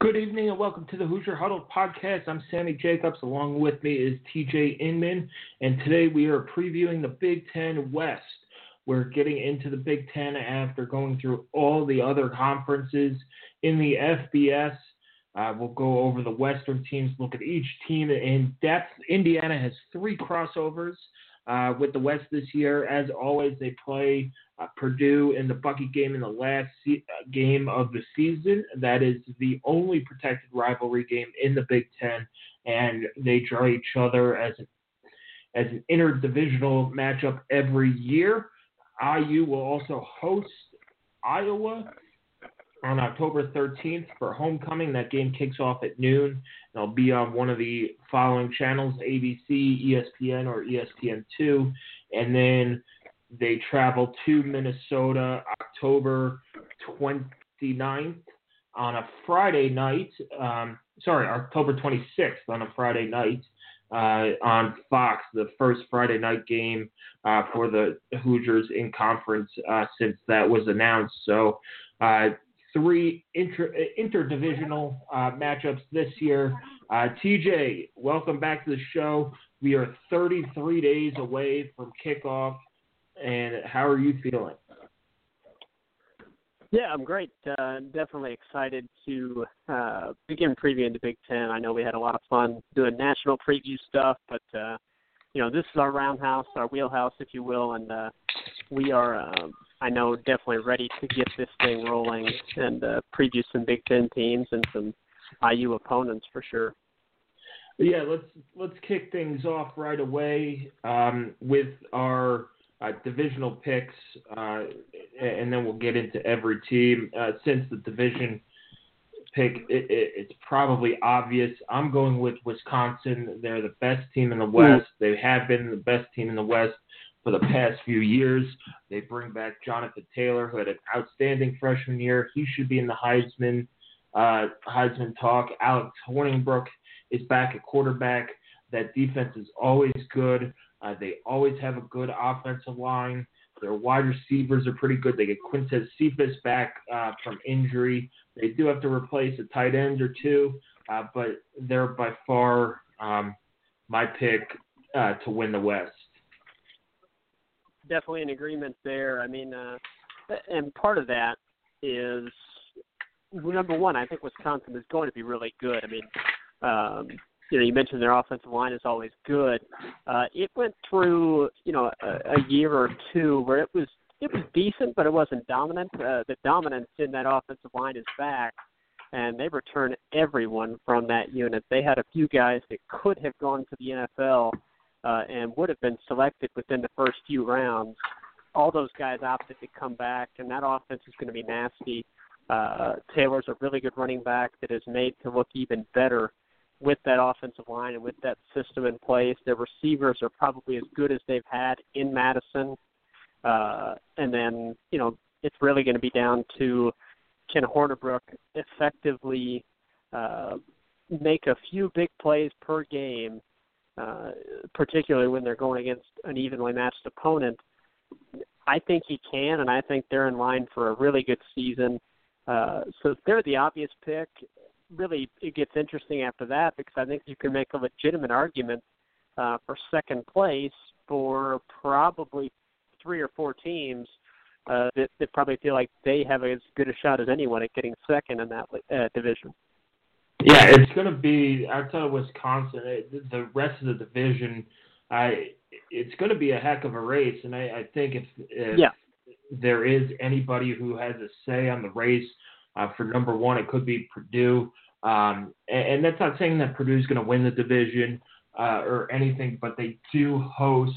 Good evening and welcome to the Hoosier Huddle podcast. I'm Sammy Jacobs. Along with me is TJ Inman, and today we are previewing the Big Ten West. We're getting into the Big Ten after going through all the other conferences in the FBS. Uh, we'll go over the Western teams, look at each team in depth. Indiana has three crossovers uh, with the West this year. As always, they play uh, Purdue in the bucket game in the last se- uh, game of the season. That is the only protected rivalry game in the Big Ten, and they draw each other as an, as an interdivisional matchup every year. IU will also host Iowa on October 13th for homecoming. That game kicks off at noon. And I'll be on one of the following channels ABC, ESPN, or ESPN2. And then they travel to Minnesota October 29th on a Friday night. Um, sorry, October 26th on a Friday night. Uh, on Fox, the first Friday night game uh, for the Hoosiers in conference uh, since that was announced. So, uh, three inter- interdivisional uh, matchups this year. Uh, TJ, welcome back to the show. We are 33 days away from kickoff, and how are you feeling? Yeah, I'm great. Uh, definitely excited to uh, begin previewing the Big Ten. I know we had a lot of fun doing national preview stuff, but uh, you know this is our roundhouse, our wheelhouse, if you will, and uh, we are, um, I know, definitely ready to get this thing rolling and uh, preview some Big Ten teams and some IU opponents for sure. Yeah, let's let's kick things off right away um, with our uh, divisional picks, uh, and then we'll get into every team. Uh, since the division pick, it, it, it's probably obvious. I'm going with Wisconsin. They're the best team in the West. They have been the best team in the West for the past few years. They bring back Jonathan Taylor, who had an outstanding freshman year. He should be in the Heisman uh, Heisman talk. Alex Hornibrook is back at quarterback. That defense is always good. Uh, they always have a good offensive line. Their wide receivers are pretty good. They get Quintez Cephus back uh, from injury. They do have to replace a tight end or two, uh, but they're by far um, my pick uh, to win the West. Definitely in agreement there. I mean, uh, and part of that is number one. I think Wisconsin is going to be really good. I mean, um, you know, you mentioned their offensive line is always good. Uh, it went through, you know, a, a year or two where it was it was decent, but it wasn't dominant. Uh, the dominance in that offensive line is back, and they returned everyone from that unit. They had a few guys that could have gone to the NFL uh, and would have been selected within the first few rounds. All those guys opted to come back, and that offense is going to be nasty. Uh, Taylor's a really good running back that is made to look even better with that offensive line and with that system in place. Their receivers are probably as good as they've had in Madison. Uh, and then, you know, it's really going to be down to can Hornibrook effectively uh, make a few big plays per game, uh, particularly when they're going against an evenly matched opponent. I think he can, and I think they're in line for a really good season. Uh, so they're the obvious pick really it gets interesting after that because I think you can make a legitimate argument uh, for second place for probably three or four teams uh, that, that probably feel like they have as good a shot as anyone at getting second in that uh, division. Yeah, it's going to be outside of Wisconsin. It, the rest of the division, I it's going to be a heck of a race, and I, I think if, if yeah. there is anybody who has a say on the race uh, for number one, it could be Purdue. Um, and, and, that's not saying that Purdue is going to win the division uh, or anything, but they do host.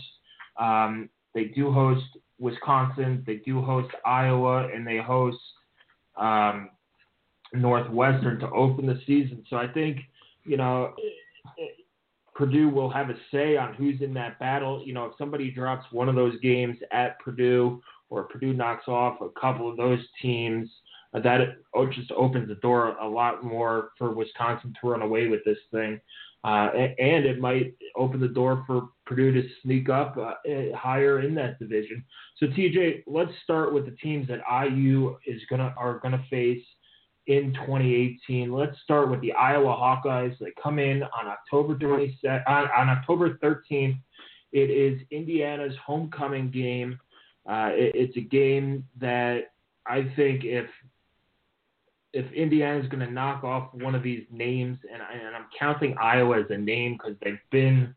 Um, they do host Wisconsin. They do host Iowa, and they host um, Northwestern to open the season. So I think you know Purdue will have a say on who's in that battle. You know, if somebody drops one of those games at Purdue or Purdue knocks off a couple of those teams, uh, that just opens the door a lot more for Wisconsin to run away with this thing. Uh, and it might open the door for Purdue to sneak up uh, eh, higher in that division. So TJ, let's start with the teams that IU is gonna are gonna face in 2018. Let's start with the Iowa Hawkeyes They come in on October 27 on, on October 13th. It is Indiana's homecoming game. Uh, it, it's a game that I think if if is going to knock off one of these names, and, I, and I'm counting Iowa as a name because they've been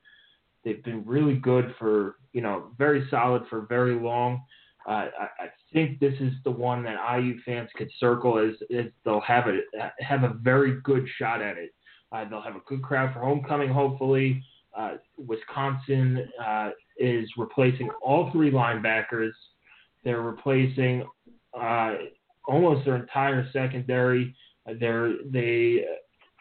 they've been really good for you know very solid for very long. Uh, I, I think this is the one that IU fans could circle as, as they'll have a have a very good shot at it. Uh, they'll have a good crowd for homecoming, hopefully. Uh, Wisconsin uh, is replacing all three linebackers. They're replacing uh, almost their entire secondary. There, they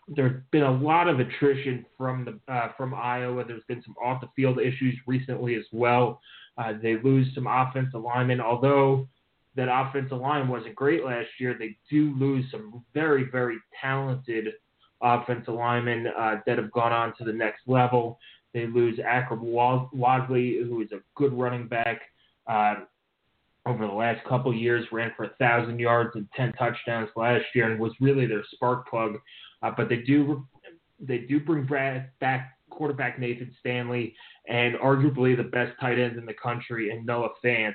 there's been a lot of attrition from the uh, from Iowa. There's been some off the field issues recently as well. Uh, they lose some offensive linemen, although that offensive line wasn't great last year. They do lose some very very talented offensive linemen uh, that have gone on to the next level. They lose Akrum Wadley, who is a good running back. Uh, over the last couple years, ran for a thousand yards and ten touchdowns last year, and was really their spark plug. Uh, but they do they do bring back quarterback Nathan Stanley and arguably the best tight end in the country in Noah Fant.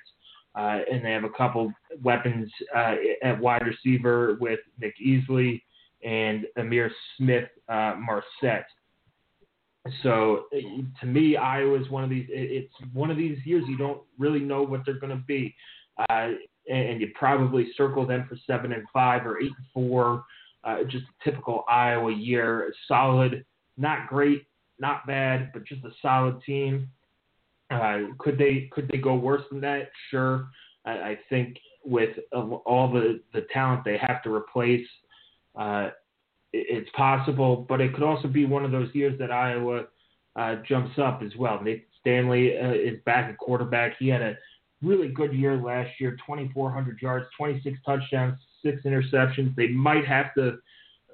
Uh, and they have a couple weapons uh, at wide receiver with Nick Easley and Ihmir Smith uh, Marsette. So to me, Iowa is one of these. It's one of these years you don't really know what they're going to be uh, and you probably circle them for seven and five or eight and four. Uh, just a typical Iowa year. Solid, not great, not bad, but just a solid team. Uh, could they could they go worse than that? Sure. I, I think with all the the talent they have to replace, uh, it, it's possible. But it could also be one of those years that Iowa uh, jumps up as well. Nate Stanley uh, is back at quarterback. He had a really good year last year 2,400 yards, 26 touchdowns, six interceptions. They might have to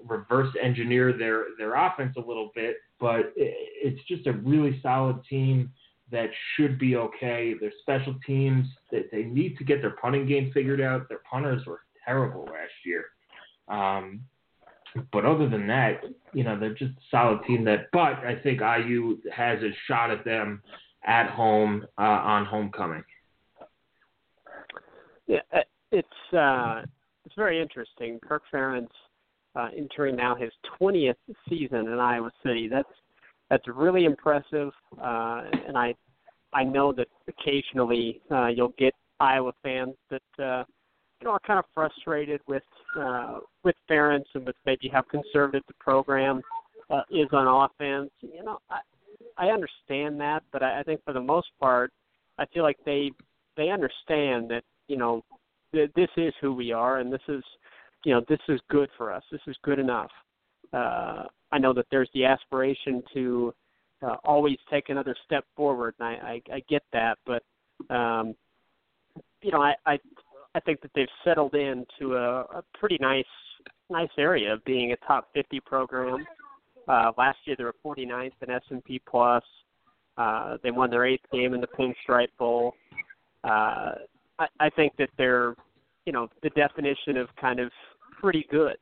reverse engineer their, their offense a little bit, but it's just a really solid team that should be okay. Their special teams, that they need to get their punting game figured out. Their punters were terrible last year. Um, but other than that, you know, they're just a solid team that, but I think IU has a shot at them at home uh, on homecoming. Yeah, uh, it's uh, it's very interesting. Kirk Ferentz uh, entering now his 20th season in Iowa City. That's that's really impressive, uh, and I I know that occasionally uh, you'll get Iowa fans that uh, you know are kind of frustrated with uh, with Ferentz and with maybe how conservative the program uh, is on offense. You know, I I understand that, but I, I think for the most part, I feel like they they understand that you know, th- this is who we are, and this is, you know, this is good for us. This is good enough. Uh, I know that there's the aspiration to uh, always take another step forward, and I, I, I get that, but um, you know, I, I I think that they've settled into a, a pretty nice nice area of being a top 50 program. Uh, last year they were 49th in S&P Plus. Uh, they won their eighth game in the Pinstripe Bowl. Uh, I, I think that they're, you know, the definition of kind of pretty good,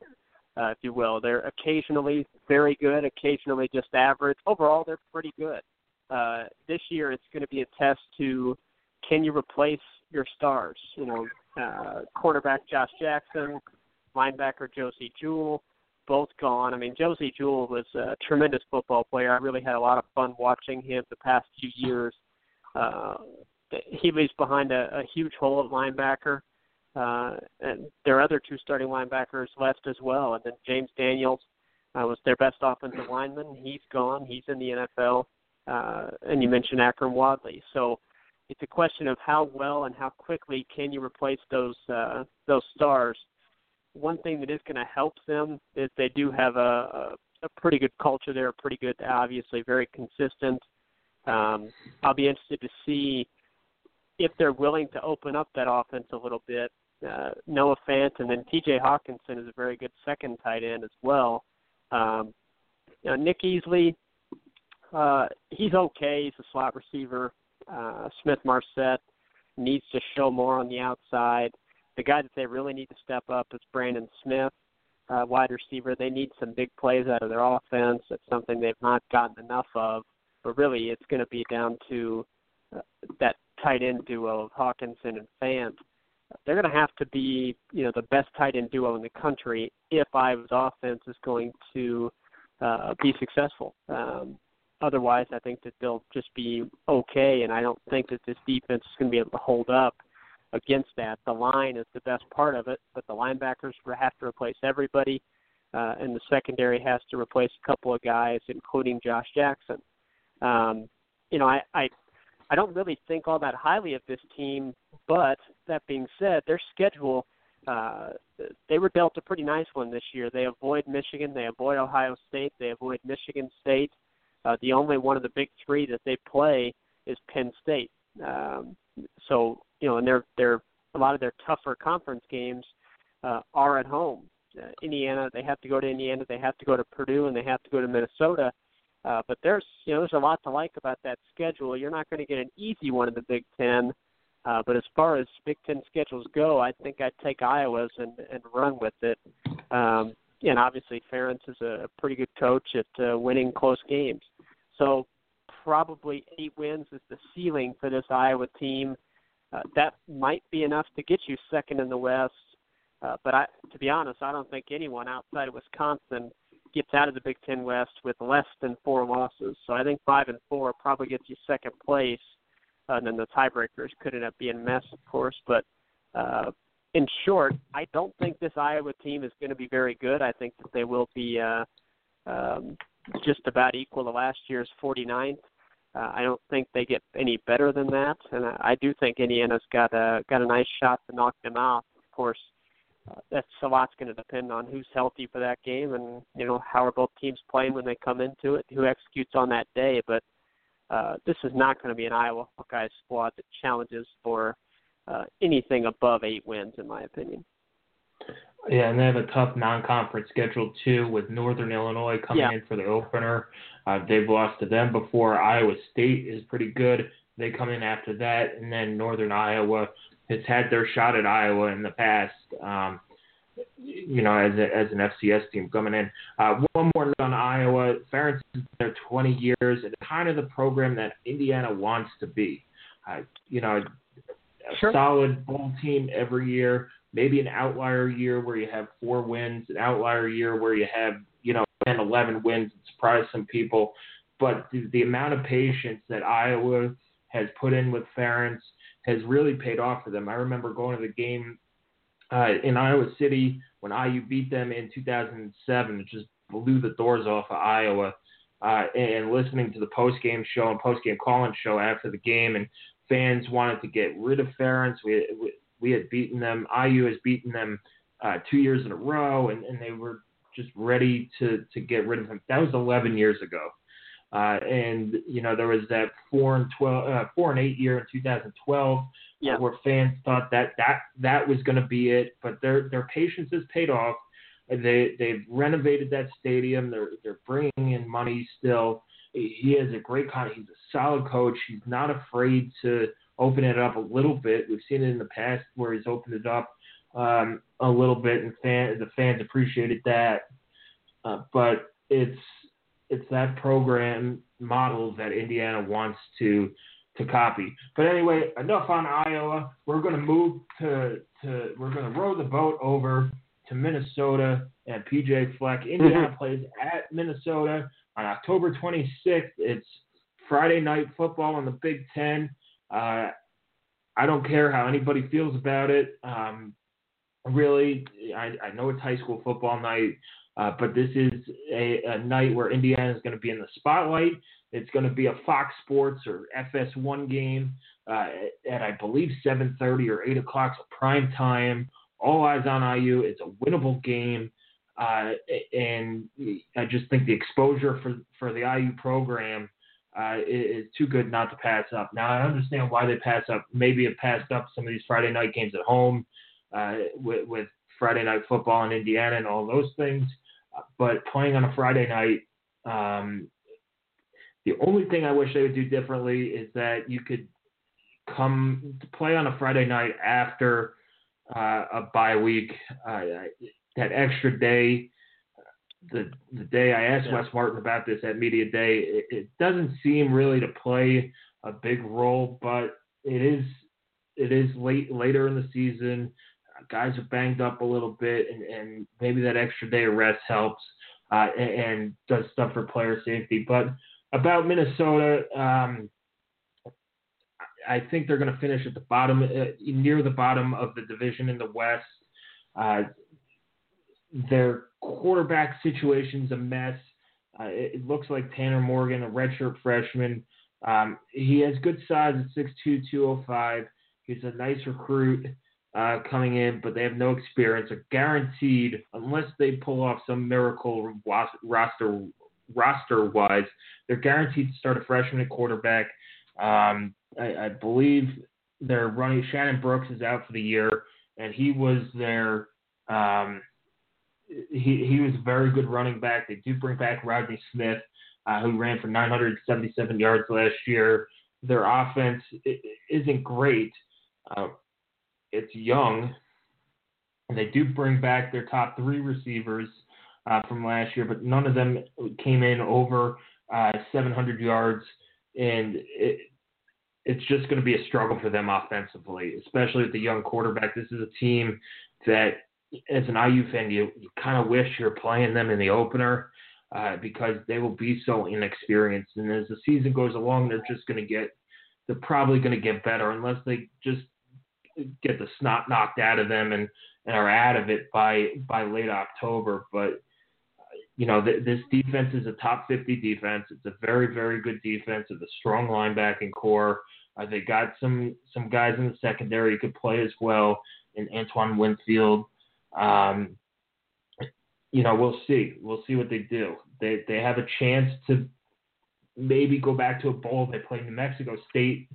uh, if you will. They're occasionally very good, occasionally just average. Overall, they're pretty good. Uh, this year, it's going to be a test to can you replace your stars? You know, uh, quarterback Josh Jackson, linebacker Josey Jewell, both gone. I mean, Josey Jewell was a tremendous football player. I really had a lot of fun watching him the past few years. Uh, he leaves behind a, a huge hole at linebacker. Uh, and their other two starting linebackers left as well. And then James Daniels uh, was their best offensive lineman. He's gone. He's in the NFL. Uh, and you mentioned Akrum Wadley. So it's a question of how well and how quickly can you replace those uh, those stars. One thing that is going to help them is they do have a, a, a pretty good culture there, pretty good, obviously very consistent. Um, I'll be interested to see if they're willing to open up that offense a little bit. Uh, Noah Fant and then T.J. Hockenson is a very good second tight end as well. Um, you know, Nick Easley, uh, he's okay. He's a slot receiver. Uh, Smith Marsette needs to show more on the outside. The guy that they really need to step up is Brandon Smith, uh, wide receiver. They need some big plays out of their offense. It's something they've not gotten enough of. But really, it's going to be down to uh, that tight end duo of Hockenson and Fant. They're going to have to be, you know, the best tight end duo in the country if Iowa's offense is going to uh, be successful. Um, otherwise, I think that they'll just be okay, and I don't think that this defense is going to be able to hold up against that. The line is the best part of it, but the linebackers have to replace everybody, uh, and the secondary has to replace a couple of guys, including Josh Jackson. Um, you know, I, I I don't really think all that highly of this team, but that being said, their schedule uh, they were dealt a pretty nice one this year. They avoid Michigan, they avoid Ohio State, they avoid Michigan State. Uh, the only one of the big three that they play is Penn State. Um, so you know, and they're they're a lot of their tougher conference games uh, are at home. Uh, Indiana, they have to go to Indiana, they have to go to Purdue, and they have to go to Minnesota. Uh, but there's you know there's a lot to like about that schedule. You're not going to get an easy one in the Big Ten, uh, but as far as Big Ten schedules go, I think I'd take Iowa's and and run with it. Um, and obviously, Ferentz is a pretty good coach at uh, winning close games. So probably eight wins is the ceiling for this Iowa team. Uh, that might be enough to get you second in the West. Uh, but I, to be honest, I don't think anyone outside of Wisconsin gets out of the Big Ten West with less than four losses. So I think five and four probably gets you second place. Uh, and then the tiebreakers could end up being a mess, of course. But uh, in short, I don't think this Iowa team is going to be very good. I think that they will be uh, um, just about equal to last year's 49th. Uh, I don't think they get any better than that, and I, I do think Indiana's got a got a nice shot to knock them out. Of course, uh, that's a lot's going to depend on who's healthy for that game, and you know how are both teams playing when they come into it, who executes on that day. But uh, this is not going to be an Iowa Hawkeyes squad that challenges for uh, anything above eight wins, in my opinion. Yeah, and they have a tough non-conference schedule too, with Northern Illinois coming yeah. in for the opener. Uh, they've lost to them before. Iowa State is pretty good. They come in after that, and then Northern Iowa has had their shot at Iowa in the past. Um, you know, as a, as an FCS team coming in. Uh, one more note on Iowa. Ferentz is there 20 years. It's kind of the program that Indiana wants to be. Uh, you know, a sure. solid bowl team every year maybe an outlier year where you have four wins, an outlier year where you have, you know, 10, 11 wins and surprise some people. But the, the amount of patience that Iowa has put in with Ferentz has really paid off for them. I remember going to the game uh, in Iowa City when IU beat them in 2007. It just blew the doors off of Iowa. Uh, and listening to the post game show and post game call-in show after the game, and fans wanted to get rid of Ferentz. We, we we had beaten them. IU has beaten them uh, two years in a row, and, and they were just ready to to get rid of him. That was 11 years ago. Uh, and you know there was that four and twelve, uh, four and eight year in 2012, yeah. uh, where fans thought that that that was going to be it. But their their patience has paid off. They they've renovated that stadium. They're they're bringing in money still. He has a great con. He's a solid coach. He's not afraid to open it up a little bit. We've seen it in the past where he's opened it up um, a little bit, and fan, the fans appreciated that. Uh, but it's it's that program model that Indiana wants to to copy. But anyway, enough on Iowa. We're going to move to to we're going to row the boat over to Minnesota and PJ Fleck. Indiana mm-hmm. plays at Minnesota on October 26th. It's Friday night football in the Big Ten. Uh, I don't care how anybody feels about it. Um, really, I, I know it's high school football night, uh, but this is a, a night where Indiana is going to be in the spotlight. It's going to be a Fox Sports or FS1 game uh, at I believe 7:30 or 8 o'clock, so prime time. All eyes on IU. It's a winnable game, uh, and I just think the exposure for for the IU program uh, is, too good not to pass up. Now I understand why they pass up. Maybe have passed up some of these Friday night games at home uh, with, with Friday night football in Indiana and all those things. But playing on a Friday night, um, the only thing I wish they would do differently is that you could come to play on a Friday night after uh, a bye week, uh, that extra day the the day I asked yeah. Wes Martin about this at media day, it, it, doesn't seem really to play a big role, but it is it is late later in the season. Guys are banged up a little bit, and, and maybe that extra day of rest helps uh, and, and, does stuff for player safety. But about Minnesota, um, I think they're going to finish at the bottom, uh, near the bottom of the division in the West. Uh, their quarterback situation's a mess. Uh, it, looks like Tanner Morgan, a redshirt freshman. Um, he has good size at 6'2", 205. He's a nice recruit uh, coming in, but they have no experience. Guaranteed, unless they pull off some miracle roster roster wise, they're guaranteed to start a freshman at quarterback. Um, I, I believe their running Shannon Brooks is out for the year, and he was their um, he he was a very good running back. They do bring back Rodney Smith, uh, who ran for 977 yards last year. Their offense isn't great. Uh, it's young. And they do bring back their top three receivers uh, from last year, but none of them came in over uh, 700 yards, and it, it's just going to be a struggle for them offensively, especially with the young quarterback. This is a team that as an IU fan, you, you kind of wish you're playing them in the opener uh, because they will be so inexperienced. And as the season goes along, they're just going to get, they're probably going to get better unless they just get the snot knocked out of them and, and are out of it by by late October. But you know, th- this defense is a top 50 defense. It's a very, very good defense with a strong linebacking corps. Uh, they got some some guys in the secondary who could play as well, in Antoine Winfield, um, you know, we'll see. We'll see what they do. They they have a chance to maybe go back to a bowl. They play New Mexico State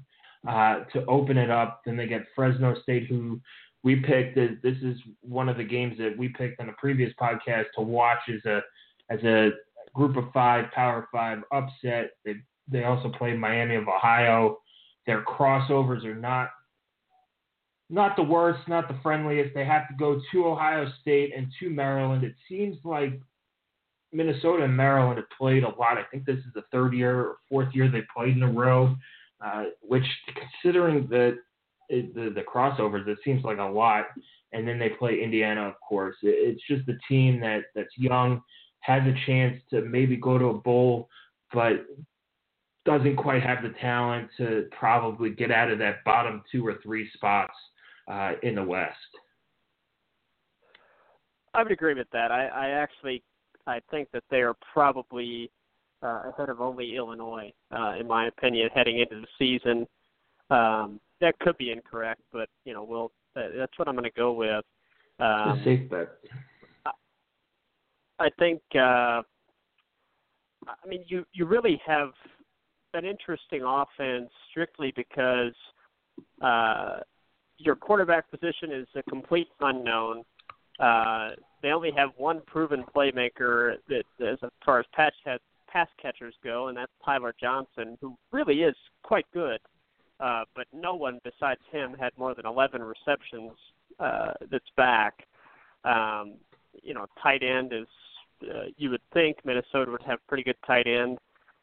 uh, to open it up. Then they get Fresno State, who we picked. This is one of the games that we picked on a previous podcast to watch as a as a group of five, Power Five upset. They they also play Miami of Ohio. Their crossovers are not not the worst, not the friendliest. They have to go to Ohio State and to Maryland. It seems like Minnesota and Maryland have played a lot. I think this is the third year or fourth year they played in a row, uh, which, considering the, the the crossovers, it seems like a lot. And then they play Indiana, of course. It's just a team that that's young, has a chance to maybe go to a bowl, but doesn't quite have the talent to probably get out of that bottom two or three spots uh, in the West. I would agree with that. I, I actually I think that they are probably uh, ahead of only Illinois, uh, in my opinion, heading into the season. Um, that could be incorrect, but you know, we'll. Uh, that's what I'm going to go with. Um, safe bet. I, think. Uh, I mean, you you really have an interesting offense strictly because uh, your quarterback position is a complete unknown. Uh, they only have one proven playmaker that, as far as patch pass catchers go, and that's Tyler Johnson, who really is quite good. Uh, but no one besides him had more than 11 receptions uh, that's back. Um, you know, tight end is, uh, you would think Minnesota would have pretty good tight end.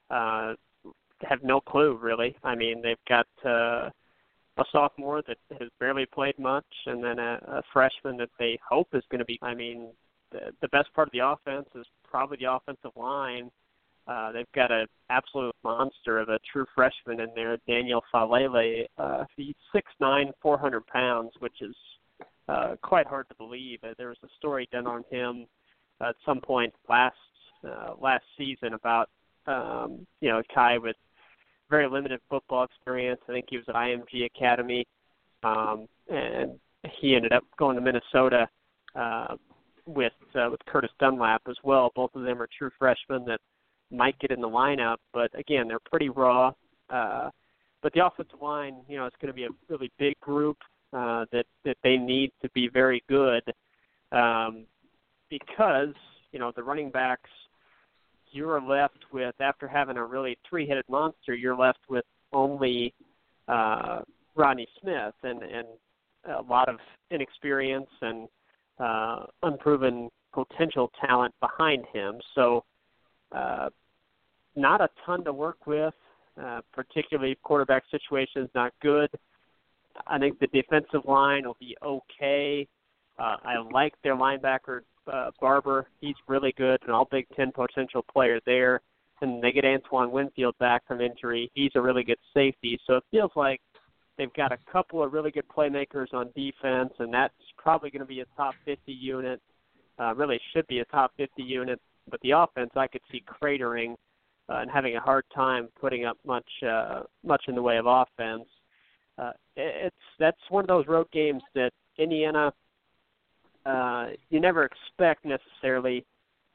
Uh, have no clue, really. I mean, they've got. Uh, a sophomore that has barely played much, and then a, a freshman that they hope is going to be. I mean, the, the best part of the offense is probably the offensive line. Uh, they've got an absolute monster of a true freshman in there, Daniel Faalele. Uh, he's six nine, four hundred pounds, which is uh, quite hard to believe. Uh, there was a story done on him at some point last uh, last season about um, you know guy with very limited football experience. I think he was at IMG Academy, um, and he ended up going to Minnesota uh, with uh, with Curtis Dunlap as well. Both of them are true freshmen that might get in the lineup, but again, they're pretty raw. Uh, but the offensive line, you know, it's going to be a really big group uh, that that they need to be very good um, because you know the running backs you're left with after having a really three-headed monster, you're left with only uh, Rodney Smith and and a lot of inexperience and uh, unproven potential talent behind him. So, uh, not a ton to work with, uh, particularly quarterback situation is not good. I think the defensive line will be okay. Uh, I like their linebacker uh, Barber. He's really good, an All Big Ten potential player there. And they get Antoine Winfield back from injury. He's a really good safety. So it feels like they've got a couple of really good playmakers on defense, and that's probably going to be a top 50 unit. Uh, really should be a top 50 unit. But the offense, I could see cratering uh, and having a hard time putting up much uh, much in the way of offense. Uh, it's that's one of those road games that Indiana uh, you never expect necessarily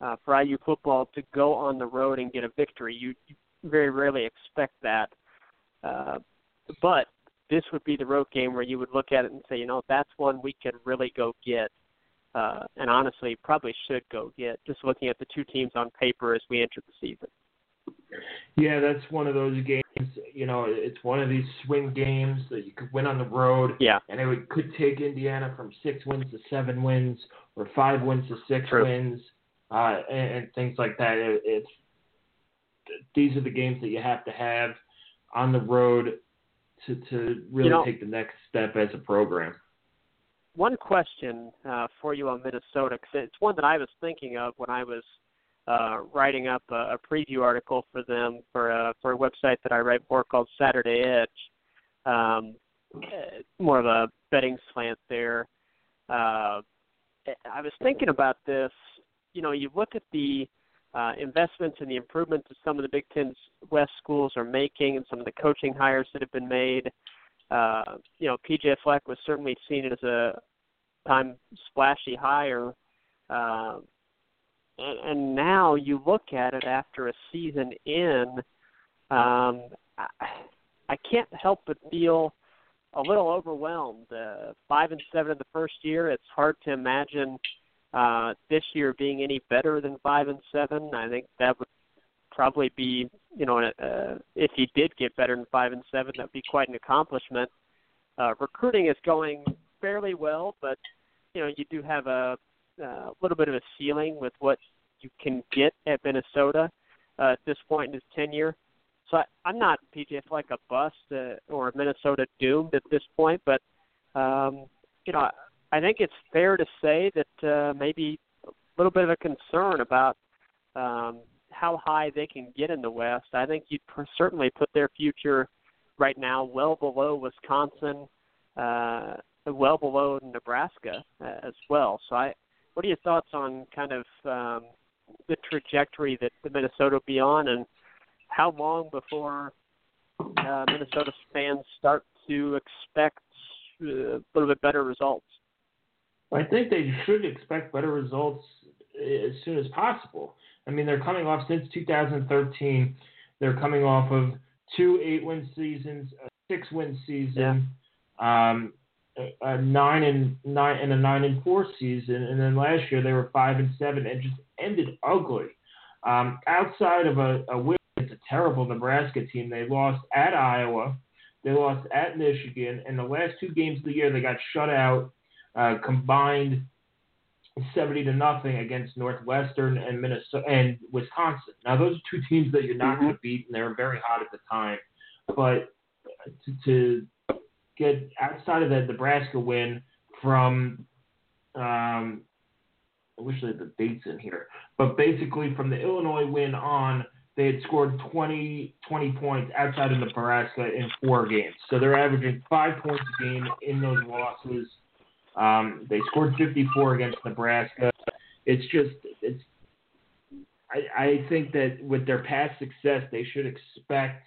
uh, for IU football to go on the road and get a victory. You, you very rarely expect that. Uh, but this would be the road game where you would look at it and say, you know, that's one we could really go get. Uh, and honestly, probably should go get. Just looking at the two teams on paper as we enter the season. Yeah, that's one of those games. You know, it's one of these swing games that you could win on the road. Yeah. And it would, could take Indiana from six wins to seven wins, or five wins to six True. wins, uh, and, and things like that. It, it's these are the games that you have to have on the road to to really You know- take the next step as a program. One question uh, for you on Minnesota, because it's one that I was thinking of when I was uh, writing up a, a preview article for them for a for a website that I write for called Saturday Edge. Um, uh, more of a betting slant there. Uh, I was thinking about this. You know, you look at the uh, investments and the improvements that some of the Big Ten West schools are making, and some of the coaching hires that have been made. Uh, you know, PJ Fleck was certainly seen as a time splashy hire. Uh, and, and now you look at it after a season in, um, I, I can't help but feel a little overwhelmed. Uh, five and seven in the first year. It's hard to imagine uh, this year being any better than five and seven. I think that would probably be, you know, uh, if he did get better than five and seven, that'd be quite an accomplishment. Uh, recruiting is going fairly well, but you know, you do have a a little bit of a ceiling with what you can get at Minnesota uh, at this point in his tenure. So I, I'm not PJ like a bust uh, or Minnesota doomed at this point, but um, you know I think it's fair to say that uh, maybe a little bit of a concern about um, how high they can get in the West. I think you'd per- certainly put their future right now well below Wisconsin, uh, well below Nebraska uh, as well. So I, what are your thoughts on kind of um, the trajectory that the Minnesota will be on, and how long before uh, Minnesota fans start to expect uh, a little bit better results? I think they should expect better results as soon as possible. I mean, they're coming off since 2013. They're coming off of two eight-win seasons, a six-win season, um, a, nine and nine and a nine and four season, and then last year they were five and seven and just ended ugly. Um, outside of a, a win against a terrible Nebraska team, they lost at Iowa, they lost at Michigan, and the last two games of the year they got shut out, uh, combined 70 to nothing against Northwestern and Minnesota and Wisconsin. Now those are two teams that you're not Mm-hmm. going to beat, and they were very hot at the time. But to, to get outside of that Nebraska win from, um, I wish I had the dates in here, but basically from the Illinois win on, they had scored 20, 20 points outside of Nebraska in four games. So they're averaging five points a game in those losses. Um, they scored 54 against Nebraska. It's just, it's. I, I think that with their past success, they should expect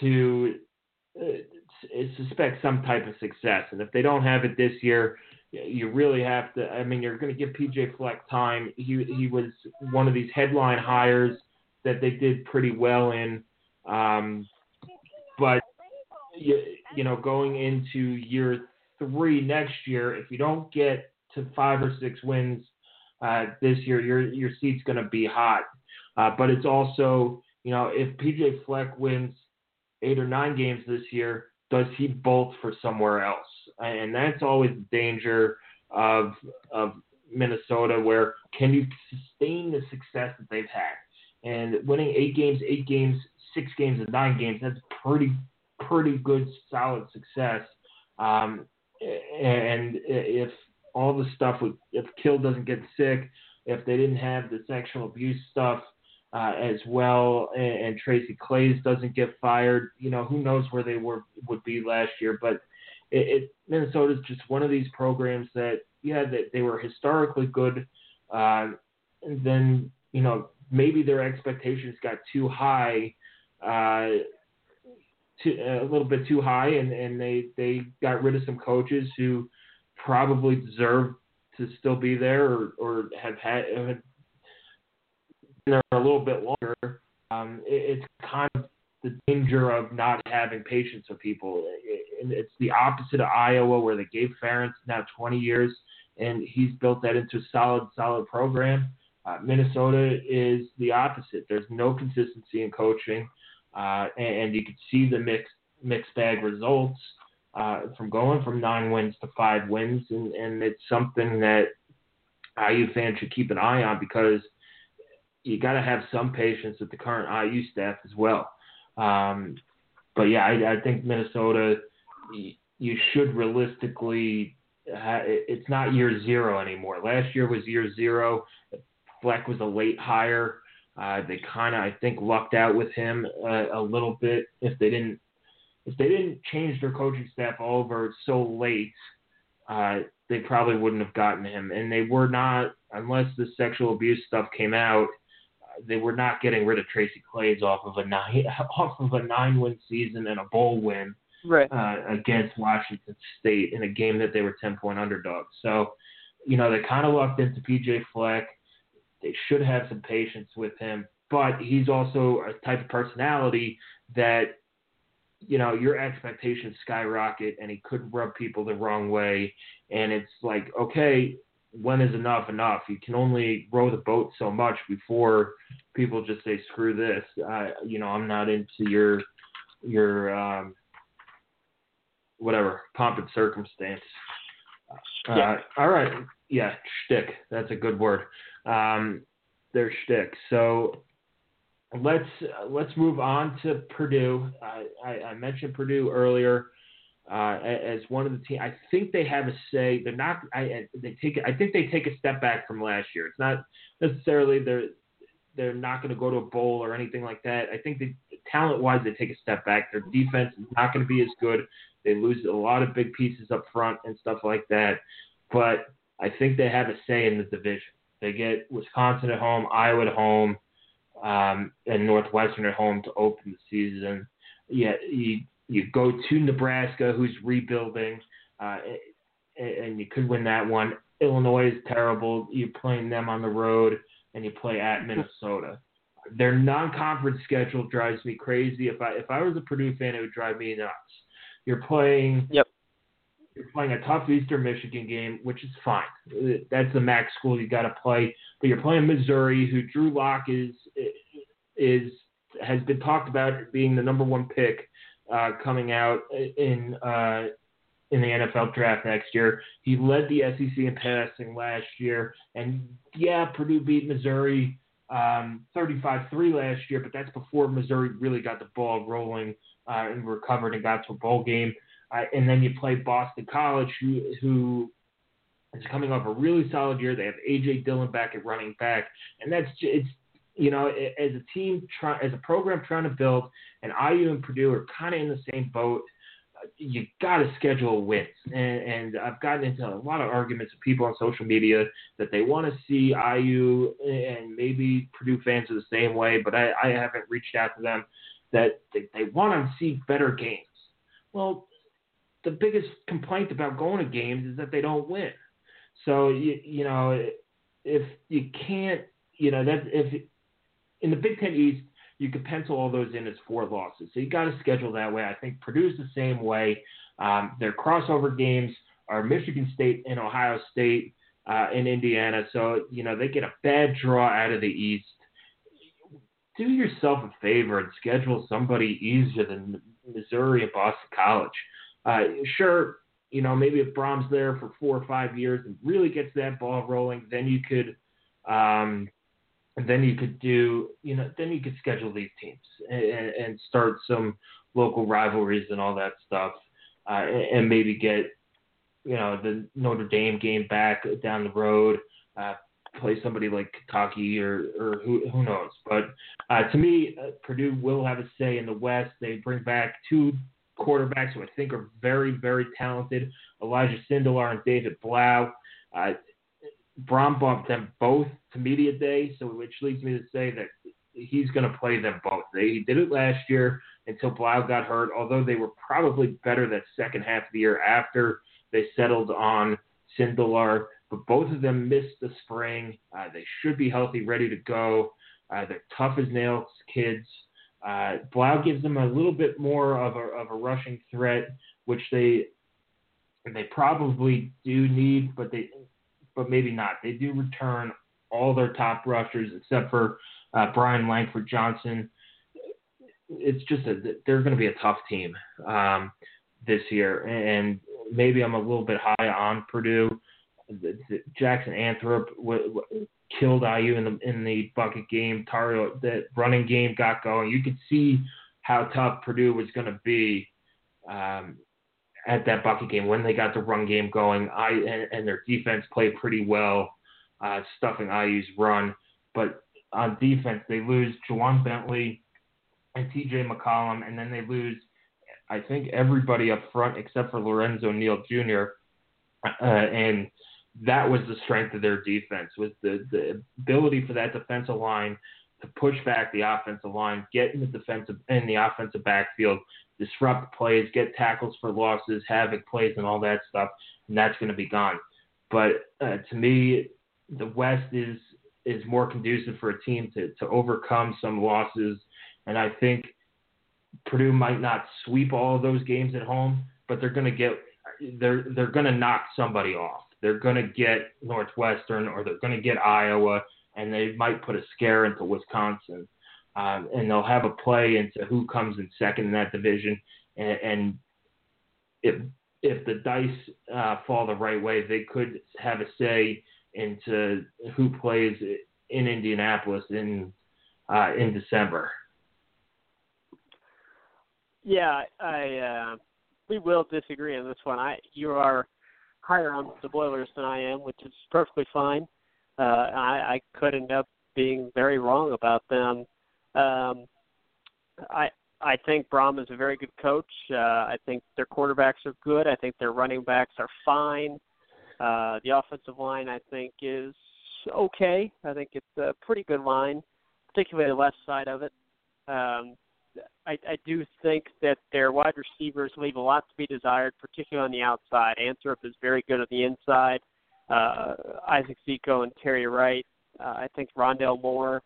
to uh, suspect some type of success. And if they don't have it this year, you really have to. I mean, you're going to give PJ Fleck time. He he was one of these headline hires that they did pretty well in. Um, but you, you know, going into year three next year, if you don't get to five or six wins uh, this year, your your seat's going to be hot. Uh, but it's also, you know, if PJ Fleck wins eight or nine games this year, does he bolt for somewhere else? And that's always the danger of of Minnesota, where can you sustain the success that they've had? And winning eight games, eight games, six games, and nine games, that's pretty pretty good, solid success. Um, and if all the stuff with if Kill doesn't get sick, if they didn't have the sexual abuse stuff uh, as well, and, and Tracy Claeys doesn't get fired, you know, who knows where they were would be last year. But it, it Minnesota's just one of these programs that yeah, they, they were historically good, uh, and then you know maybe their expectations got too high. Uh, to, a little bit too high, and, and they, they got rid of some coaches who probably deserve to still be there or, or have had, have there a little bit longer, um, it, it's kind of the danger of not having patience with people. It, it, it's the opposite of Iowa, where they gave Ferentz now 20 years, and he's built that into a solid, solid program. Uh, Minnesota is the opposite. There's no consistency in coaching, uh, and, and, you can see the mixed mixed bag results uh, from going from nine wins to five wins, and, and it's something that IU fans should keep an eye on because – you got to have some patience with the current IU staff as well. Um, but yeah, I, I think Minnesota, you should realistically, ha- it's not year zero anymore. Last year was year zero. Fleck was a late hire. Uh, they kind of, I think, lucked out with him uh, a little bit. If they didn't, if they didn't change their coaching staff over so late, uh, they probably wouldn't have gotten him. And they were not, unless the sexual abuse stuff came out they were not getting rid of Tracy Claeys off of a nine off of a nine win season and a bowl win right. uh, against Washington State in a game that they were ten point underdogs. So, you know, they kind of lucked into PJ Fleck. They should have some patience with him, but he's also a type of personality that you know your expectations skyrocket and he could rub people the wrong way and it's like okay when is enough enough? You can only row the boat so much before people just say screw this. I, you know, I'm not into your your um, whatever pomp and circumstance. Uh, yeah. All right. Yeah, shtick. That's a good word. Um, their shtick. So let's let's move on to Purdue. I, I, I mentioned Purdue earlier uh, as one of the team. I think they have a say. They're not. I they take. I think they take a step back from last year. It's not necessarily they're they're not going to go to a bowl or anything like that. I think the talent wise they take a step back. Their defense is not going to be as good. They lose a lot of big pieces up front and stuff like that. But I think they have a say in the division. They get Wisconsin at home, Iowa at home, um, and Northwestern at home to open the season. Yeah, you you go to Nebraska, who's rebuilding, uh, and you could win that one. Illinois is terrible. You're playing them on the road, and you play at Minnesota. Their non-conference schedule drives me crazy. If I if I was a Purdue fan, it would drive me nuts. You're playing. Yep. You're playing a tough Eastern Michigan game, which is fine. That's the MAC school you got to play. But you're playing Missouri, who Drew Lock is is has been talked about being the number one pick uh, coming out in uh, in the NFL draft next year. He led the SEC in passing last year, and yeah, Purdue beat Missouri um, 35-3 last year, but that's before Missouri really got the ball rolling uh, and recovered and got to a bowl game. Uh, and then you play Boston College, who who is coming off a really solid year. They have AJ Dillon back at running back, and that's it's you know, as a team, try, as a program trying to build, and IU and Purdue are kind of in the same boat. Uh, you got to schedule wins, and, and I've gotten into a lot of arguments with people on social media that they want to see IU, and maybe Purdue fans are the same way, but I, I haven't reached out to them that they, they want to see better games. Well, the biggest complaint about going to games is that they don't win. So you you know if you can't you know that if in the Big Ten East you could pencil all those in as four losses. So you got to schedule that way. I think Purdue's the same way. Um, their crossover games are Michigan State and Ohio State uh, and Indiana. So you know they get a bad draw out of the East. Do yourself a favor and schedule somebody easier than Missouri and Boston College. Uh, sure, you know, maybe if Brohm's there for four or five years and really gets that ball rolling, then you could, um, then you could do, you know, then you could schedule these teams and, and start some local rivalries and all that stuff, uh, and, and maybe get, you know, the Notre Dame game back down the road. Uh, play somebody like Kentucky or, or who, who knows. But uh, to me, uh, Purdue will have a say in the West. They bring back two quarterbacks who I think are very, very talented. Elijah Sindelar and David Blough. Uh, Brohm bumped them both to media day, so which leads me to say that he's going to play them both. They, he did it last year until Blough got hurt, although they were probably better that second half of the year after they settled on Sindelar. But both of them missed the spring. Uh, they should be healthy, ready to go. Uh, they're tough as nails kids. Uh, Blough gives them a little bit more of a, of a rushing threat, which they they probably do need, but they but maybe not. They do return all their top rushers except for uh, Brian Lankford Johnson. It's just a, they're going to be a tough team um, this year, and maybe I'm a little bit high on Purdue. Jackson Anthrop killed IU in the in the bucket game. Tario, that running game got going. You could see how tough Purdue was going to be um, at that bucket game when they got the run game going. I and, and their defense played pretty well, uh, stuffing IU's run. But on defense, they lose Ja'Whaun Bentley and T.J. McCollum, and then they lose, I think, everybody up front except for Lorenzo Neal Jr. Uh, and that was the strength of their defense was the the ability for that defensive line to push back the offensive line, get in the defensive in the offensive backfield, disrupt plays, get tackles for losses, havoc plays, and all that stuff, and that's going to be gone. But uh, to me, the West is is more conducive for a team to to overcome some losses, and I think Purdue might not sweep all of those games at home, but they're going to get they're they're going to knock somebody off they're going to get Northwestern or they're going to get Iowa, and they might put a scare into Wisconsin. Um, and they'll have a play into who comes in second in that division. And, and if if the dice uh, fall the right way, they could have a say into who plays in Indianapolis in uh, in December. Yeah, I uh, we will disagree on this one. I you are higher on the Boilers than I am, which is perfectly fine. Uh, I, I could end up being very wrong about them. Um, I I think Brohm is a very good coach. Uh, I think their quarterbacks are good. I think their running backs are fine. Uh, the offensive line, I think, is okay. I think it's a pretty good line, particularly the left side of it. Um, I, I do think that their wide receivers leave a lot to be desired, particularly on the outside. Anthrop is very good on the inside. Uh, Isaac Zico and Terry Wright. Uh, I think Rondale Moore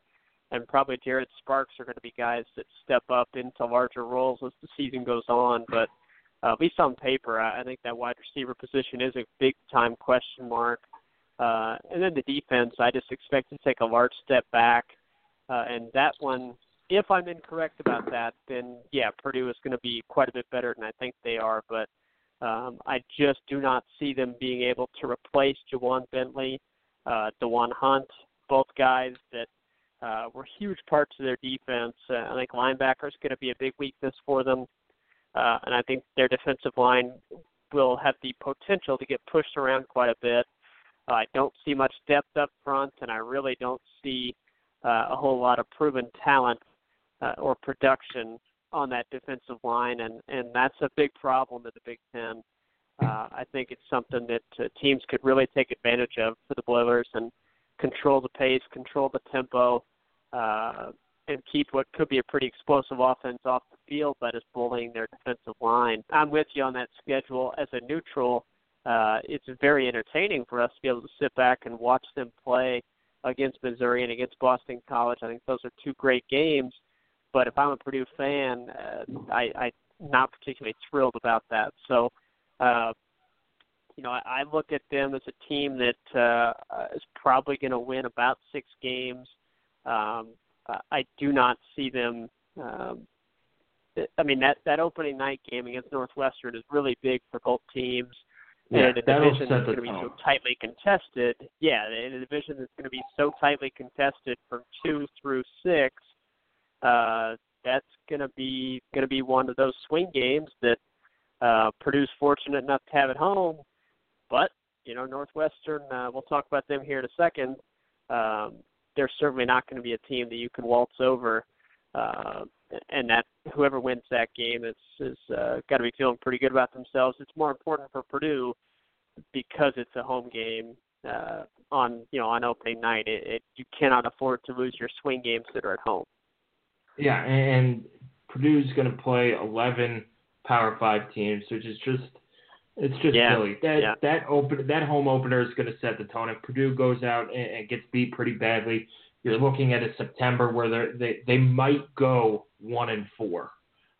and probably Jared Sparks are going to be guys that step up into larger roles as the season goes on. But uh, at least on paper, I, I think that wide receiver position is a big time question mark. Uh, and then the defense, I just expect to take a large step back. Uh, and that one if I'm incorrect about that, then yeah, Purdue is going to be quite a bit better than I think they are. But um, I just do not see them being able to replace Ja'Whaun Bentley, uh, Da'Wan Hunt, both guys that uh, were huge parts of their defense. Uh, I think linebacker is going to be a big weakness for them, uh, and I think their defensive line will have the potential to get pushed around quite a bit. Uh, I don't see much depth up front, and I really don't see uh, a whole lot of proven talent uh, or production on that defensive line, and and that's a big problem in the Big Ten. Uh, I think it's something that uh, teams could really take advantage of for the Boilers and control the pace, control the tempo, uh, and keep what could be a pretty explosive offense off the field that is bullying their defensive line. I'm with you on that schedule. As a neutral, uh, it's very entertaining for us to be able to sit back and watch them play against Missouri and against Boston College. I think those are two great games. But if I'm a Purdue fan, uh, I, I'm not particularly thrilled about that. So, uh, you know, I, I look at them as a team that uh, is probably going to win about six games. Um, I do not see them. Um, I mean that that opening night game against Northwestern is really big for both teams. Yeah, and a division that's going to be so tightly contested. Yeah, in a division that's going to be so tightly contested from two through six, uh, that's going to be going to be one of those swing games that uh, Purdue's fortunate enough to have at home. But you know, Northwestern. Uh, we'll talk about them here in a second. Um, they're certainly not going to be a team that you can waltz over. Uh, and that whoever wins that game is is uh, got to be feeling pretty good about themselves. It's more important for Purdue because it's a home game uh, on you know on opening night. It, it you cannot afford to lose your swing games that are at home. Yeah, and Purdue's going to play 11 Power Five teams, which is just it's just yeah. silly. That yeah. that open that home opener is going to set the tone. If Purdue goes out and, and gets beat pretty badly, you're looking at a September where they they might go one and four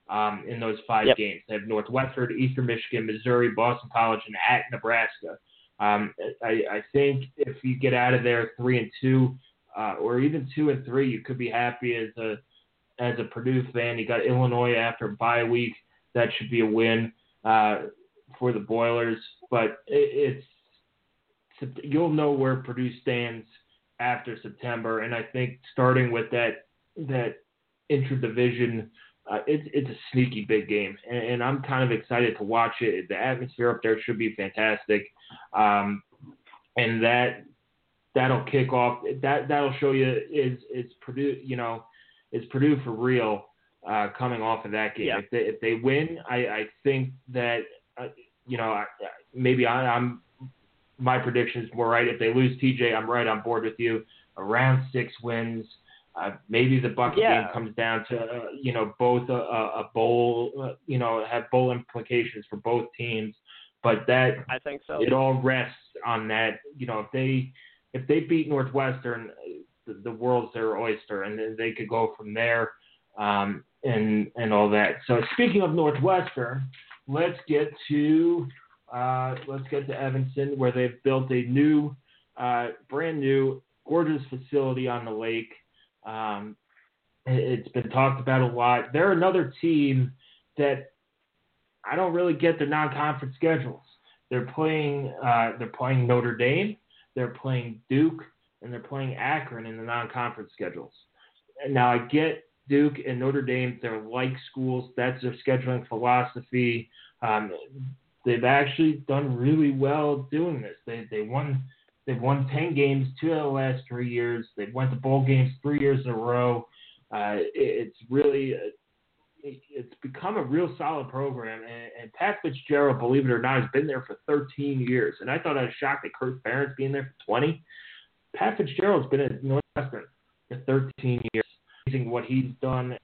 um, in those five yep. games. They have Northwestern, Eastern Michigan, Missouri, Boston College, and at Nebraska. Um, I, I think if you get out of there three and two, uh, or even two and three, you could be happy as a as a Purdue fan. You got Illinois after bye week. That should be a win uh, for the Boilers. But it, it's you'll know where Purdue stands after September, and I think starting with that that interdivision, uh, it's it's a sneaky big game, and, and, I'm kind of excited to watch it. The atmosphere up there should be fantastic, um, and that that'll kick off. That that'll show you is is Purdue, you know, is Purdue for real uh, coming off of that game. Yeah. If they if they win, I I think that you know maybe I, I'm my predictions were right. If they lose TJ, I'm right on board with you. Around six wins. Uh, maybe the bucket yeah. game comes down to uh, you know both a, a bowl, uh, you know, have bowl implications for both teams. But that I think so. It all rests on that. You know, if they if they beat Northwestern, the, the world's their oyster, and then they could go from there, um, and and all that. So speaking of Northwestern, let's get to uh, let's get to Evanston, where they've built a new, uh, brand new, gorgeous facility on the lake. Um, it's been talked about a lot. They're another team that I don't really get their non-conference schedules. They're playing, uh, they're playing Notre Dame, they're playing Duke, and they're playing Akron in the non-conference schedules. Now I get Duke and Notre Dame; they're like schools. That's their scheduling philosophy. Um, they've actually done really well doing this. They they won they've won ten games two of the last three years. They've went to bowl games three years in a row. Uh, it, it's really uh, it, it's become a real solid program. And, and Pat Fitzgerald, believe it or not, has been there for 13 years. And I thought I was shocked that Kirk Ferentz being there for 20. Pat Fitzgerald's been at Northwestern for 13 years. Amazing what he's done,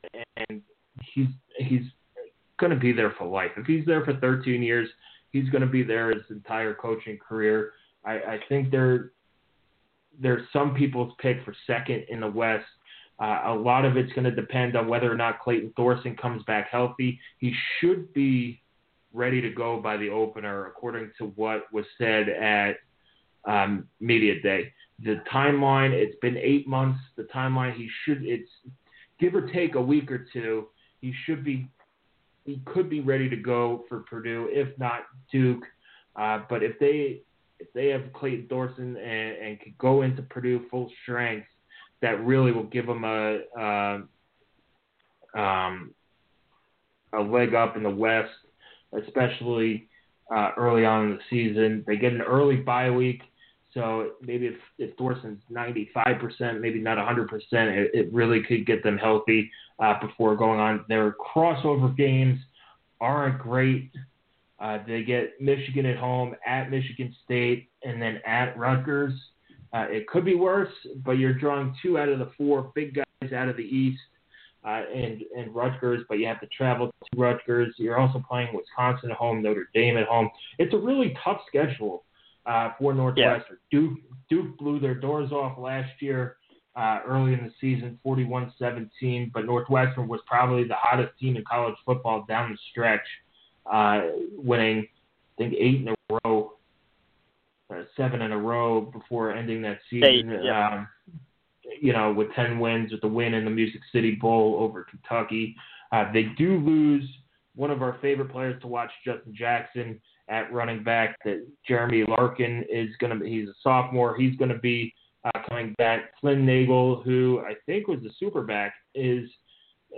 and he's he's going to be there for life. If he's there for 13 years, he's going to be there his entire coaching career. I, I think there there's some people's pick for second in the West. Uh, a lot of it's going to depend on whether or not Clayton Thorson comes back healthy. He should be ready to go by the opener, according to what was said at um, media day. The timeline, it's been eight months. The timeline, he should, it's give or take a week or two. He should be he could be ready to go for Purdue, if not Duke. Uh, but if they if they have Clayton Thorson and, and could go into Purdue full strength, that really will give them a uh, um, a leg up in the West, especially uh, early on in the season. They get an early bye week, So maybe if, if Thorson's 95%, maybe not 100%, it, it really could get them healthy uh, before going on. Their crossover games aren't great. Uh, they get Michigan at home, at Michigan State, and then at Rutgers. Uh, it could be worse, but you're drawing two out of the four big guys out of the East uh, and and Rutgers, but you have to travel to Rutgers. You're also playing Wisconsin at home, Notre Dame at home. It's a really tough schedule uh, for Northwestern. Yeah. Duke Duke blew their doors off last year uh, early in the season, 41-17, but Northwestern was probably the hottest team in college football down the stretch, uh, winning I think eight in a row, uh, seven in a row before ending that season. Eight, yeah. um, you know, with 10 wins, with the win in the Music City Bowl over Kentucky. Uh, they do lose one of our favorite players to watch, Justin Jackson, at running back. That Jeremy Larkin is going to be, he's a sophomore. He's going to be uh, coming back. Flynn Nagel, who I think was the super back, is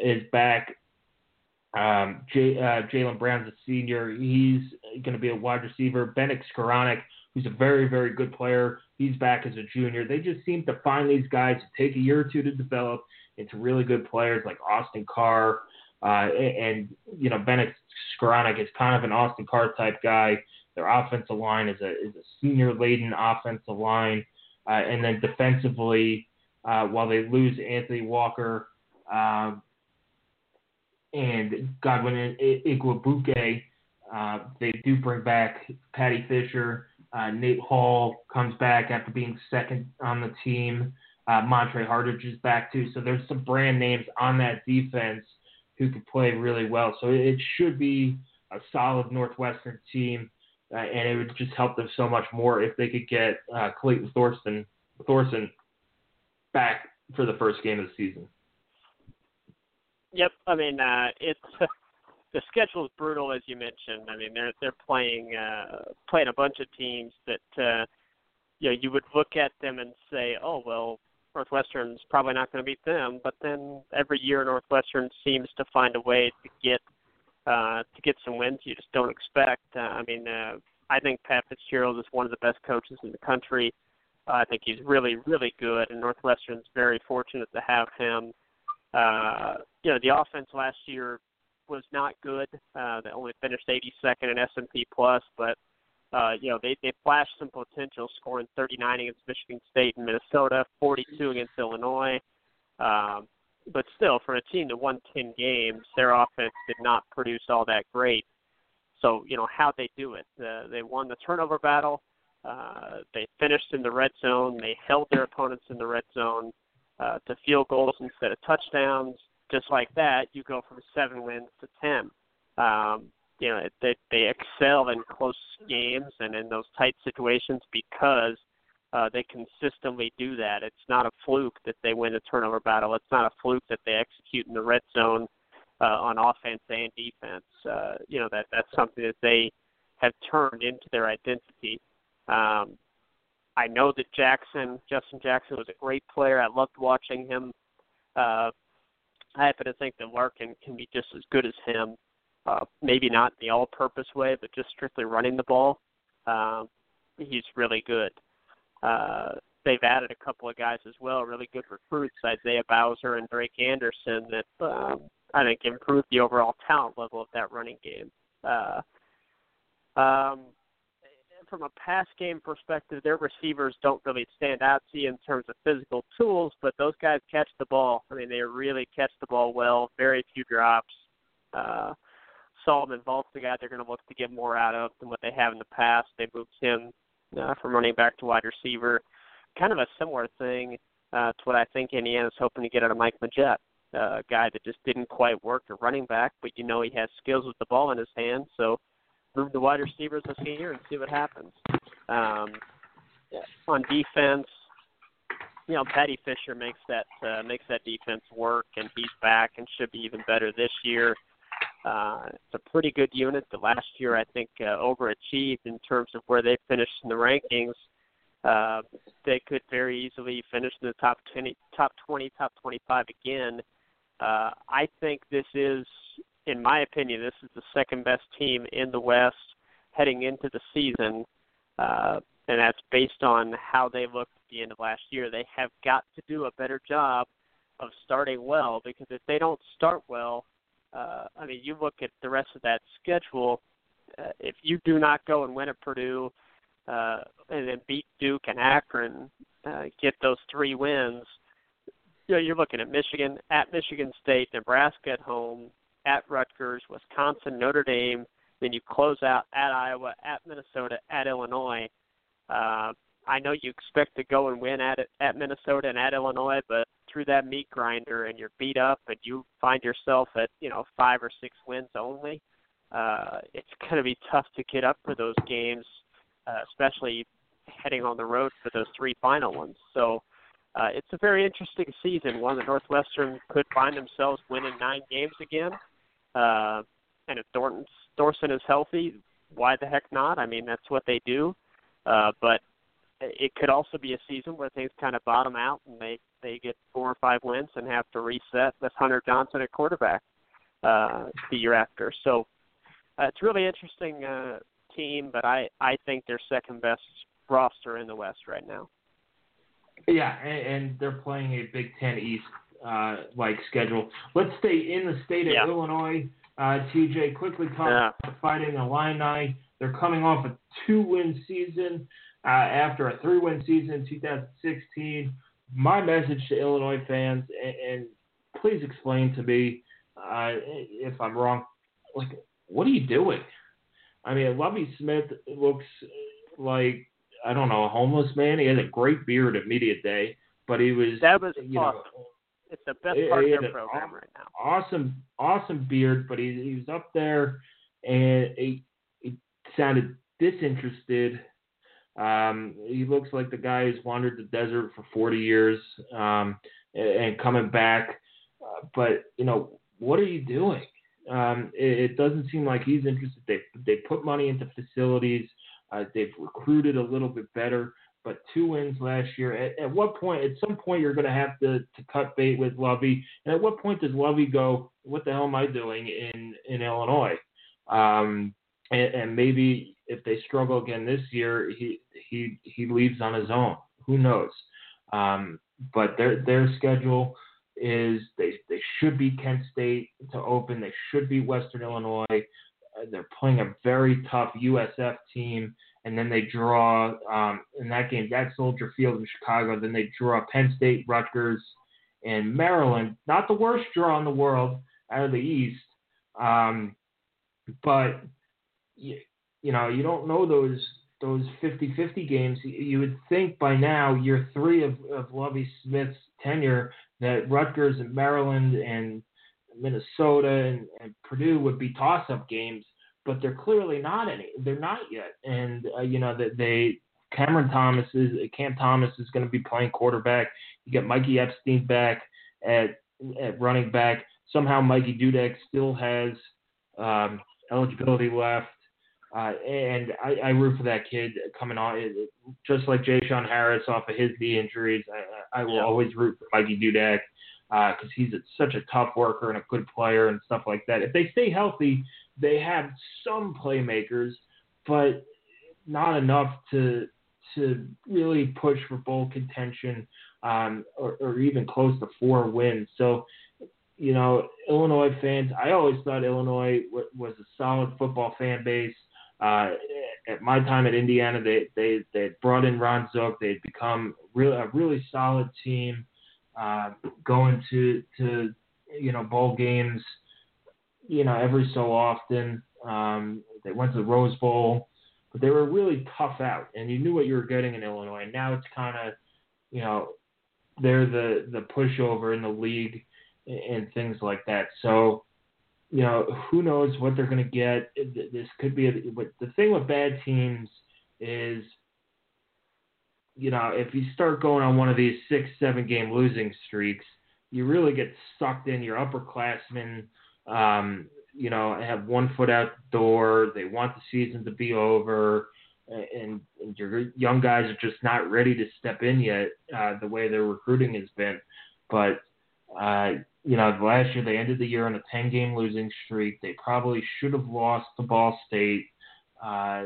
is back. Um, J, uh, Jalen Brown's a senior. He's going to be a wide receiver. Bennett Skowronek, who's a very, very good player. He's back as a junior. They just seem to find these guys to take a year or two to develop into really good players like Austin Carr. Uh, and, you know, Bennett Skowronek is kind of an Austin Carr type guy. Their offensive line is a, is a senior laden offensive line. Uh, and then defensively, uh, while they lose Anthony Walker uh, and Godwin Igwebuike, uh, they do bring back Paddy Fisher uh, Nate Hall comes back after being second on the team. Uh, Montre Hardage is back too. So there's some brand names on that defense who could play really well. So it should be a solid Northwestern team, uh, and it would just help them so much more if they could get uh, Clayton Thorson Thorson back for the first game of the season. Yep, I mean uh, it's the schedule is brutal, as you mentioned. I mean, they're they're playing uh, playing a bunch of teams that uh, you know you would look at them and say, oh well, Northwestern's probably not going to beat them. But then every year Northwestern seems to find a way to get uh, to get some wins you just don't expect. Uh, I mean, uh, I think Pat Fitzgerald is one of the best coaches in the country. Uh, I think he's really, really good, and Northwestern's very fortunate to have him. Uh, you know, the offense last year was not good. Uh, they only finished 82nd in S&P Plus, but uh, you know they they flashed some potential, scoring 39 against Michigan State and Minnesota, 42 against Illinois. Um, but still, for a team that won 10 games, their offense did not produce all that great. So you know how they do it. Uh, they won the turnover battle. Uh, they finished in the red zone. They held their opponents in the red zone uh, to field goals instead of touchdowns just like that, you go from seven wins to ten. Um, you know, they they excel in close games and in those tight situations because uh, they consistently do that. It's not a fluke that they win a turnover battle. It's not a fluke that they execute in the red zone uh, on offense and defense. Uh, you know that that's something that they have turned into their identity. Um, I know that Jackson, Justin Jackson, was a great player. I loved watching him uh, I happen to think that Larkin can be just as good as him. Uh, maybe not the all-purpose way, but just strictly running the ball. Um, he's really good. Uh, they've added a couple of guys as well, really good recruits, Isaiah Bowser and Drake Anderson, that um, I think improved the overall talent level of that running game. Uh, um, from a pass game perspective, their receivers don't really stand out to you in terms of physical tools, but those guys catch the ball. I mean, they really catch the ball well. Very few drops. Uh, Solomon Vault's the guy they're going to look to get more out of than what they have in the past. They moved him uh, from running back to wide receiver. Kind of a similar thing uh, to what I think Indiana's hoping to get out of Mike Majette, uh, a guy that just didn't quite work at running back, but you know he has skills with the ball in his hands. So move the wide receivers this year and see what happens. Um, on defense, you know, Paddy Fisher makes that uh, makes that defense work, and he's back and should be even better this year. Uh, it's a pretty good unit. The last year, I think, uh, overachieved in terms of where they finished in the rankings. Uh, they could very easily finish in the top 20, top 20, top 25 again. Uh, I think this is in my opinion, this is the second best team in the West heading into the season. Uh, and that's based on how they looked at the end of last year. They have got to do a better job of starting well because if they don't start well, uh, I mean, you look at the rest of that schedule. Uh, if you do not go and win at Purdue, uh, and then beat Duke and Akron, uh, get those three wins, you know, you're looking at Michigan at Michigan State, Nebraska at home, at Rutgers, Wisconsin, Notre Dame. Then you close out at Iowa, at Minnesota, at Illinois. Uh, I know you expect to go and win at at Minnesota and at Illinois, but through that meat grinder and you're beat up and you find yourself at you know five or six wins only, uh, it's going to be tough to get up for those games, uh, especially heading on the road for those three final ones. So uh, it's a very interesting season. One that Northwestern could find themselves winning nine games again. Uh, and if Thornton's, Thorson is healthy, why the heck not? I mean, that's what they do. Uh, but it could also be a season where things kind of bottom out and they they get four or five wins and have to reset with Hunter Johnson at quarterback uh, the year after. So uh, it's really interesting uh, team, but I I think they're second best roster in the West right now. Yeah, and, and they're playing a Big Ten East uh, like schedule. Let's stay in the state of yeah. Illinois. Uh, TJ, quickly talk yeah. about Fighting Illini. They're coming off a two-win season uh, after a three-win season in 2016. My message to Illinois fans, and, and please explain to me uh, if I'm wrong. Like, what are you doing? I mean, Lovie Smith looks like I don't know a homeless man. He has a great beard at media day, but he was that was you awesome. know it's the best part of their program awesome, right now. Awesome, awesome beard, but he he was up there and he, he sounded disinterested. Um, he looks like the guy who's wandered the desert for 40 years um, and, and coming back. Uh, but you know, what are you doing? Um, it, it doesn't seem like he's interested. They they put money into facilities. Uh, they've recruited a little bit better but two wins last year. At, at what point? At some point, you're going to have to to cut bait with Lovie. And at what point does Lovie go? What the hell am I doing in in Illinois? Um, and, and maybe if they struggle again this year, he he he leaves on his own. Who knows? Um, but their their schedule is they they should be Kent State to open. They should be Western Illinois. Uh, they're playing a very tough USF team and then they draw um, in that game at Soldier Field in Chicago. Then they draw Penn State, Rutgers, and Maryland. Not the worst draw in the world out of the East, um, but you, know you don't know those those 50-50 games. You would think by now, year three of, of Lovie Smith's tenure, that Rutgers and Maryland and Minnesota and, and Purdue would be toss-up games but they're clearly not any. They're not yet, and uh, you know that they Cameron Thomas is Cam Thomas is going to be playing quarterback. You get Mikey Epstein back at at running back. Somehow Mikey Dudek still has um, eligibility left. Uh, and I, I root for that kid coming on, just like Jay Sean Harris off of his knee injuries. I, I will yeah. always root for Mikey Dudek because uh, he's a, such a tough worker and a good player and stuff like that. If they stay healthy, they have some playmakers, but not enough to to really push for bowl contention um, or, or even close to four wins. So, you know, Illinois fans, I always thought Illinois w- was a solid football fan base. Uh, at my time at Indiana, they they they brought in Ron Zook. They'd become real a really solid team, uh, going to to you know bowl games you know, every so often. Um, they went to the Rose Bowl, but they were really tough out, and you knew what you were getting in Illinois. And Now it's kind of, you know, they're the the pushover in the league and, and things like that. So, you know, who knows what they're going to get? This could be. A, but the thing with bad teams is, you know, if you start going on one of these six, seven game losing streaks, you really get sucked in. Your upperclassmen um, you know, have one foot out the door. They want the season to be over, and, and your young guys are just not ready to step in yet. Uh, the way their recruiting has been, but uh, you know, last year they ended the year on a 10 game losing streak. They probably should have lost to Ball State, uh,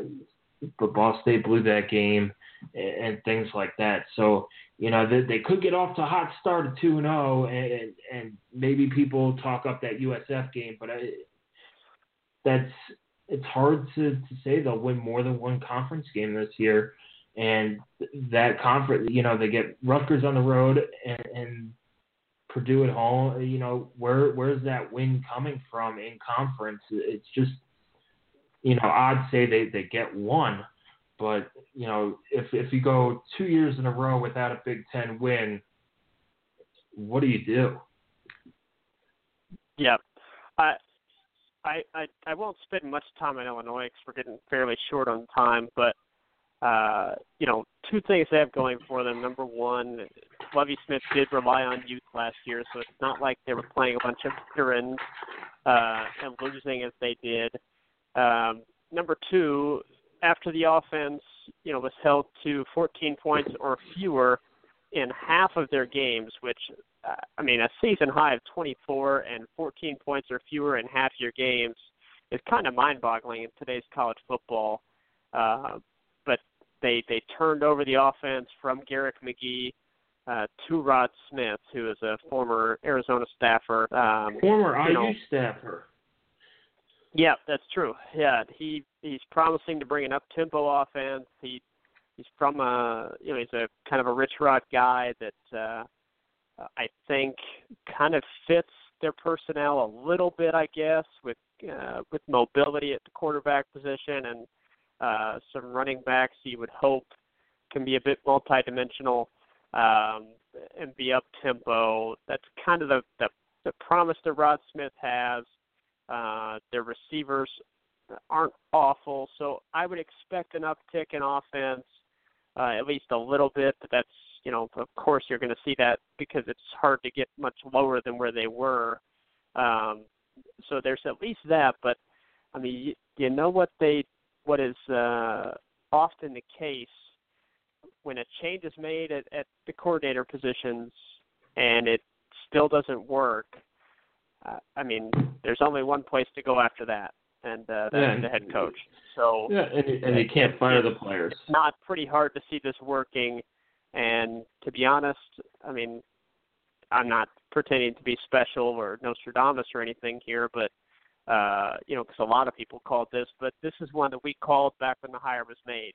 but Ball State blew that game. and, and things like that. So you know they, they could get off to a hot start at two and zero, and and maybe people talk up that USF game, but I, that's it's hard to, to say they'll win more than one conference game this year. And that conference, you know, they get Rutgers on the road and, and Purdue at home. You know, where where's that win coming from in conference? It's just, you know, I'd say they they get one, but you know, if if you go two years in a row without a Big Ten win, what do you do? Yeah, I I I, I won't spend much time on Illinois because we're getting fairly short on time, but uh, you know, two things they have going for them. Number one, Lovie Smith did rely on youth last year, so it's not like they were playing a bunch of veterans uh, and losing as they did. Um, number two, after the offense, you know, was held to 14 points or fewer in half of their games, which uh, I mean, a season high of 24 and 14 points or fewer in half your games is kind of mind-boggling in today's college football. Uh, but they they turned over the offense from Garrick McGee uh, to Rod Smith, who is a former Arizona staffer. Um, former IU know, staffer. Yeah, that's true. Yeah, he he's promising to bring an up tempo offense. He he's from a you know he's a kind of a rich rod guy that uh, I think kind of fits their personnel a little bit, I guess, with uh, with mobility at the quarterback position and uh, some running backs you would hope can be a bit multidimensional um, and be up tempo. That's kind of the, the the promise that Rod Smith has. Uh, their receivers aren't awful, so I would expect an uptick in offense, uh, at least a little bit. But that's you know, of course, you're going to see that because it's hard to get much lower than where they were. Um, so there's at least that, but I mean, you, you know what they what is uh, often the case when a change is made at, at the coordinator positions and it still doesn't work. Uh, I mean, there's only one place to go after that, and uh, that's yeah, the head coach. So yeah, and, and they can't fire the players. It's not pretty hard to see this working. And to be honest, I mean, I'm not pretending to be special or Nostradamus or anything here, but uh, you know, because a lot of people called this, but this is one that we called back when the hire was made.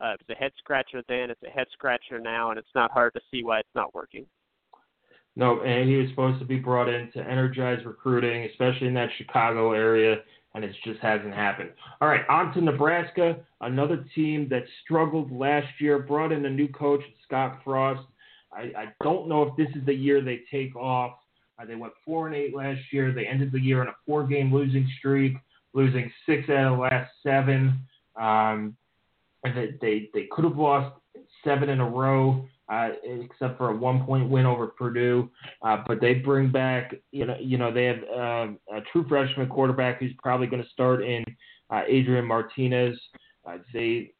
Uh, it was a head scratcher then, it's a head scratcher now, and it's not hard to see why it's not working. No, and he was supposed to be brought in to energize recruiting, especially in that Chicago area, and it just hasn't happened. All right, on to Nebraska, another team that struggled last year, brought in a new coach, Scott Frost. I, I don't know if this is the year they take off. Uh, they went four and eight last year. They ended the year on a four-game losing streak, losing six out of the last seven. Um, they, they they could have lost seven in a row, uh, except for a one-point win over Purdue. Uh, but they bring back, you know, you know they have uh, a true freshman quarterback who's probably going to start in uh, Adrian Martinez. Uh, they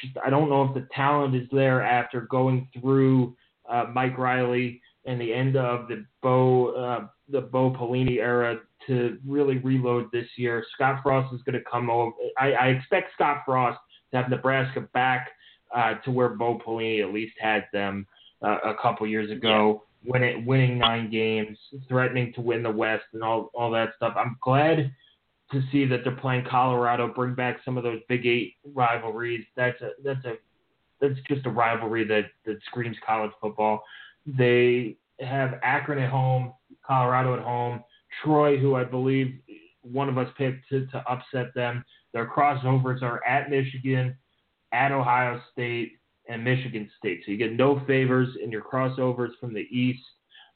just I don't know if the talent is there after going through uh, Mike Riley and the end of the Bo the Bo Pelini era to really reload this year. Scott Frost is going to come over. I, I expect Scott Frost to have Nebraska back uh, to where Bo Pelini at least had them uh, a couple years ago, yeah. winning winning nine games, threatening to win the West, and all all that stuff. I'm glad to see that they're playing Colorado, bring back some of those Big Eight rivalries. That's a that's a that's just a rivalry that that screams college football. They have Akron at home, Colorado at home, Troy, who I believe one of us picked to, to upset them. Their crossovers are at Michigan, at Ohio State, and Michigan State. So you get no favors in your crossovers from the East.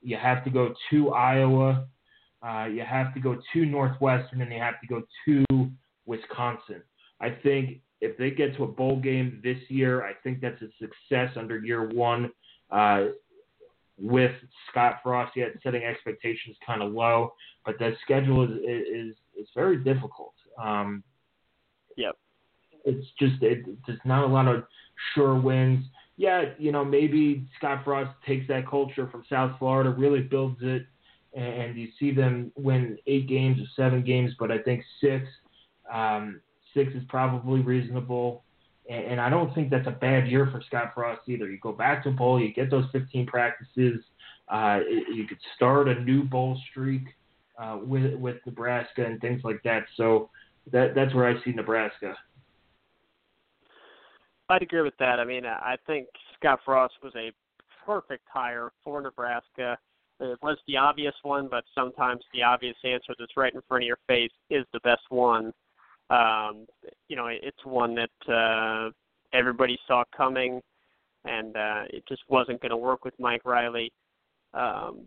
You have to go to Iowa. Uh, you have to go to Northwestern, and you have to go to Wisconsin. I think if they get to a bowl game this year, I think that's a success under year one. Uh, with Scott Frost yet setting expectations kind of low, but the schedule is is is very difficult. Um, yep. It's just it, there's not a lot of sure wins. Yeah, you know maybe Scott Frost takes that culture from South Florida, really builds it, and you see them win eight games or seven games, but I think six, um, six is probably reasonable. and, and I don't think that's a bad year for Scott Frost either. You go back to bowl, you get those 15 practices, uh, you could start a new bowl streak uh, with with Nebraska and things like that. So that that's where I see Nebraska. I'd agree with that. I mean, I think Scott Frost was a perfect hire for Nebraska. It was the obvious one, but sometimes the obvious answer that's right in front of your face is the best one. Um, you know, it's one that uh, everybody saw coming, and uh, it just wasn't going to work with Mike Riley. Um,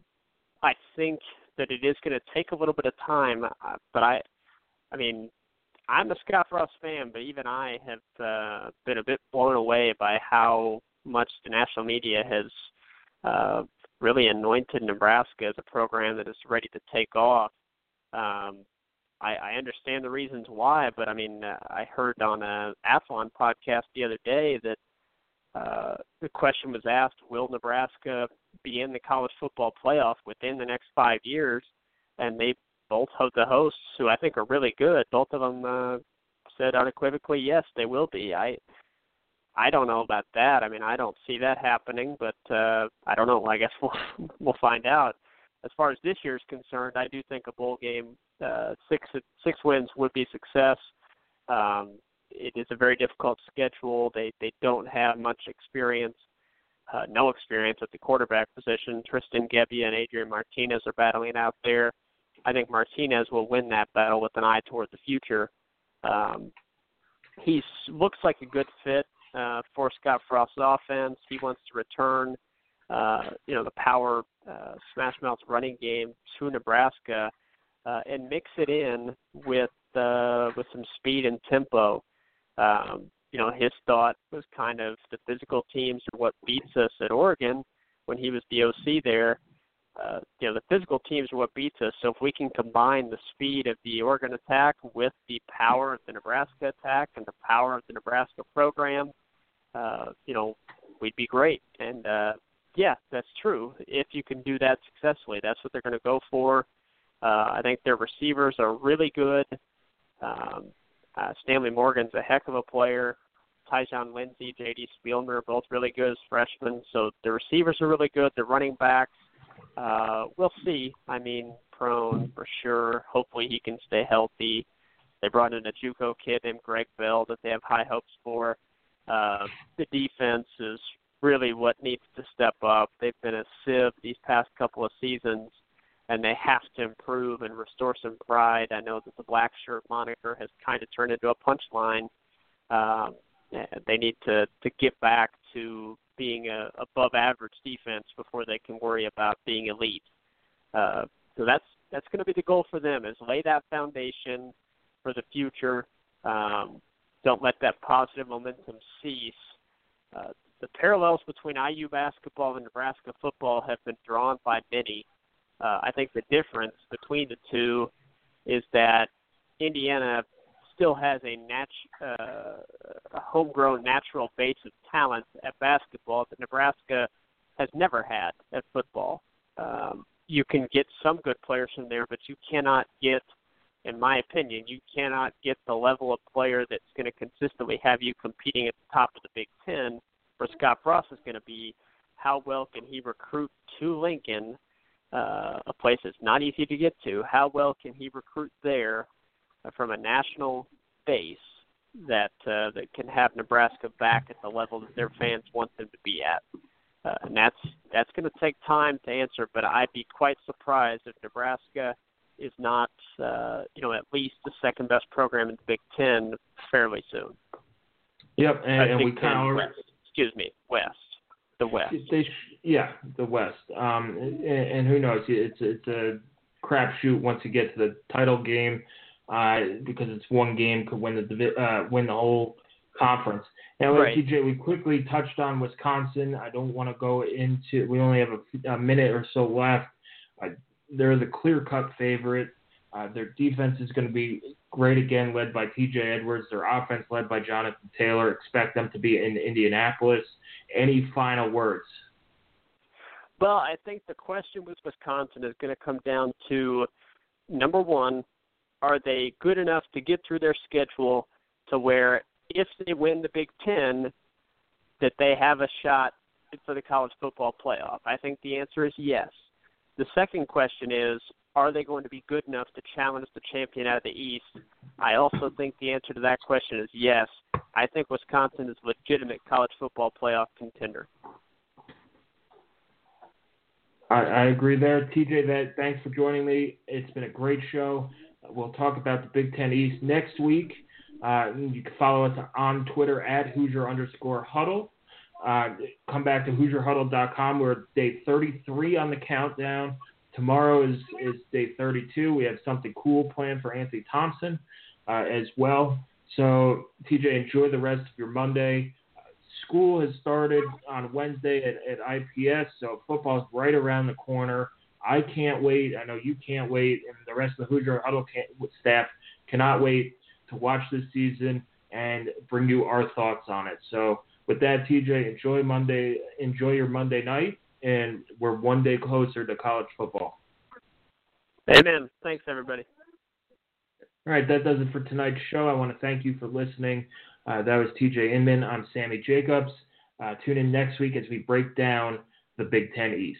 I think that it is going to take a little bit of time, uh, but I, I mean, I'm a Scott Frost fan, but even I have uh, been a bit blown away by how much the national media has uh, really anointed Nebraska as a program that is ready to take off. Um, I, I understand the reasons why, but I mean, uh, I heard on a Athlon podcast the other day that uh, the question was asked: Will Nebraska be in the college football playoff within the next five years? And they both of the hosts, who I think are really good, both of them uh, said unequivocally, yes, they will be. I I don't know about that. I mean, I don't see that happening, but uh, I don't know. I guess we'll we'll find out. As far as this year is concerned, I do think a bowl game, uh, six six wins would be success. Um, it is a very difficult schedule. They they don't have much experience, uh, no experience at the quarterback position. Tristan Gebbia and Adrian Martinez are battling out there. I think Martinez will win that battle with an eye toward the future. Um, he looks like a good fit uh, for Scott Frost's offense. He wants to return, uh, you know, the power uh, smash mouth running game to Nebraska uh, and mix it in with uh, with some speed and tempo. Um, you know, his thought was kind of the physical teams are what beats us at Oregon when he was the OC there. Uh, you know, the physical teams are what beats us. So if we can combine the speed of the Oregon attack with the power of the Nebraska attack and the power of the Nebraska program, uh, you know, we'd be great. And uh, yeah, that's true. If you can do that successfully, that's what they're going to go for. Uh, I think their receivers are really good. Um, uh, Stanley Morgan's a heck of a player. Tyjon Lindsey, J.D. Spielman are both really good as freshmen. So the receivers are really good. The running backs, uh, we'll see. I mean, prone for sure. Hopefully he can stay healthy. They brought in a JUCO kid named Greg Bell that they have high hopes for. Uh, the defense is really what needs to step up. They've been a sieve these past couple of seasons, and they have to improve and restore some pride. I know that the black shirt moniker has kind of turned into a punchline. Um, they need to to get back to being a above average defense before they can worry about being elite. Uh, so that's that's going to be the goal for them is lay that foundation for the future. Um, don't let that positive momentum cease. Uh, the parallels between IU basketball and Nebraska football have been drawn by many. Uh, I think the difference between the two is that Indiana still has a nat- uh, a homegrown natural base of talent at basketball that Nebraska has never had at football. Um, you can get some good players from there, but you cannot get, in my opinion, you cannot get the level of player that's going to consistently have you competing at the top of the Big Ten. Where Scott Frost is going to be, how well can he recruit to Lincoln, uh, a place that's not easy to get to? How well can he recruit there from a national base that uh, that can have Nebraska back at the level that their fans want them to be at. Uh, and that's that's going to take time to answer, but I'd be quite surprised if Nebraska is not, uh, you know, at least the second best program in the Big Ten fairly soon. Yep, and, and we kind of excuse me, West, the West. They, yeah, the West. Um, and, and who knows? It's it's a crapshoot once you get to the title game uh, because it's one game could win the uh, win the whole conference. Now, right. TJ, we quickly touched on Wisconsin. I don't want to go into. We only have a, a minute or so left. Uh, they're the clear-cut favorite. Uh, their defense is going to be great again, led by T.J. Edwards. Their offense, led by Jonathan Taylor. Expect them to be in Indianapolis. Any final words? Well, I think the question with Wisconsin is going to come down to number one, are they good enough to get through their schedule to where if they win the Big Ten, that they have a shot for the college football playoff? I think the answer is yes. The second question is, are they going to be good enough to challenge the champion out of the East? I also think the answer to that question is yes. I think Wisconsin is a legitimate college football playoff contender. I, I agree there, TJ. That thanks for joining me. It's been a great show. We'll talk about the Big Ten East next week. Uh, you can follow us on Twitter at Hoosier underscore Huddle. Uh, come back to HoosierHuddle.com. We're day 33 on the countdown. Tomorrow is, is day 32. We have something cool planned for Anthony Thompson uh, as well. So, TJ, enjoy the rest of your Monday. school has started on Wednesday at, at IPS, so football's right around the corner. I can't wait. I know you can't wait, and the rest of the Hoosier Huddle staff cannot wait to watch this season and bring you our thoughts on it. So, with that, TJ, enjoy Monday. Enjoy your Monday night, and we're one day closer to college football. Amen. Thanks, everybody. All right, that does it for tonight's show. I want to thank you for listening. Uh, that was TJ Inman. I'm Sammy Jacobs. Uh, tune in next week as we break down the Big Ten East.